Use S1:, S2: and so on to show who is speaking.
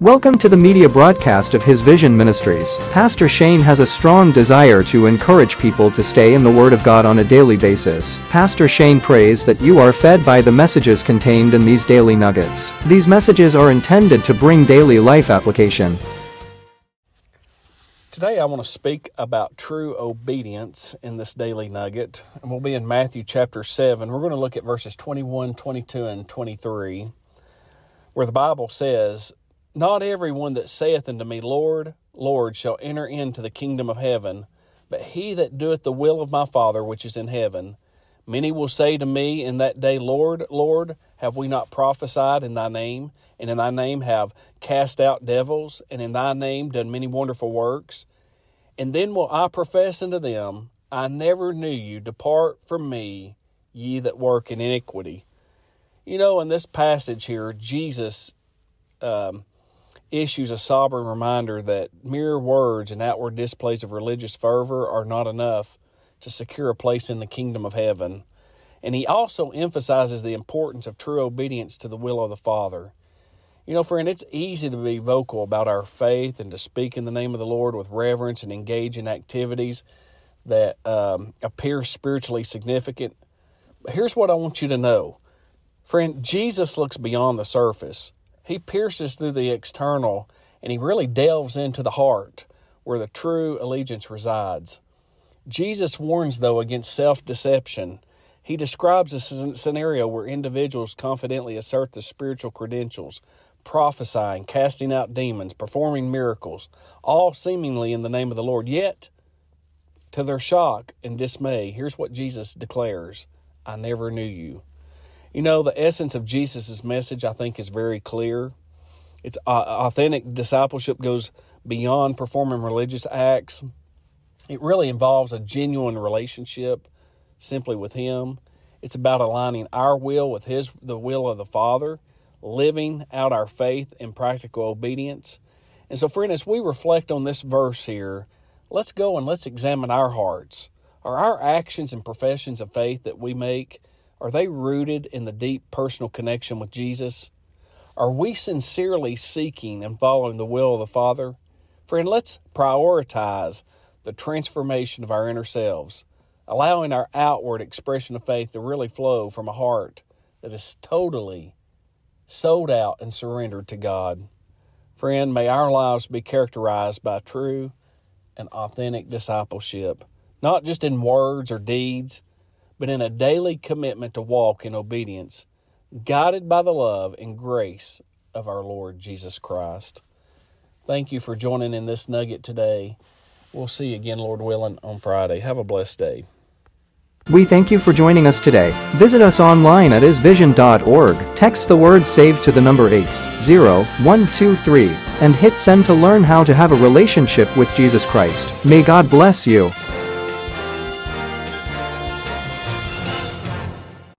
S1: Welcome to the media broadcast of His Vision Ministries. Pastor Shane has a strong desire to encourage people to stay in the Word of God on a daily basis. Pastor Shane prays that you are fed by the messages contained in these daily nuggets. These messages are intended to bring daily life application.
S2: Today, I want to speak about true obedience in this daily nugget, and we'll be in Matthew chapter 7. We're going to look at verses 21, 22, and 23, where the Bible says, not everyone that saith unto me, Lord, Lord, shall enter into the kingdom of heaven, but he that doeth the will of my Father which is in heaven. Many will say to me in that day, Lord, Lord, have we not prophesied in thy name, and in thy name have cast out devils, and in thy name done many wonderful works? And then will I profess unto them, I never knew you, depart from me, ye that work in iniquity. You know, in this passage here, Jesus um, issues a sobering reminder that mere words and outward displays of religious fervor are not enough to secure a place in the kingdom of heaven. And he also emphasizes the importance of true obedience to the will of the Father. You know, friend, it's easy to be vocal about our faith and to speak in the name of the Lord with reverence and engage in activities that um, appear spiritually significant. But here's what I want you to know. Friend, Jesus looks beyond the surface. He pierces through the external and he really delves into the heart where the true allegiance resides. Jesus warns, though, against self deception. He describes a scenario where individuals confidently assert the spiritual credentials, prophesying, casting out demons, performing miracles, all seemingly in the name of the Lord. Yet, to their shock and dismay, here's what Jesus declares I never knew you. You know, the essence of Jesus' message, I think, is very clear. It's uh, authentic discipleship goes beyond performing religious acts. It really involves a genuine relationship simply with Him. It's about aligning our will with His, the will of the Father, living out our faith in practical obedience. And so, friend, as we reflect on this verse here, let's go and let's examine our hearts. Are our actions and professions of faith that we make are they rooted in the deep personal connection with Jesus? Are we sincerely seeking and following the will of the Father? Friend, let's prioritize the transformation of our inner selves, allowing our outward expression of faith to really flow from a heart that is totally sold out and surrendered to God. Friend, may our lives be characterized by true and authentic discipleship, not just in words or deeds, but in a daily commitment to walk in obedience, guided by the love and grace of our Lord Jesus Christ. Thank you for joining in this nugget today. We'll see you again, Lord willing, on Friday. Have a blessed day.
S1: We thank you for joining us today. Visit us online at hisvision.org. Text the word SAVE to the number 80123 and hit send to learn how to have a relationship with Jesus Christ. May God bless you.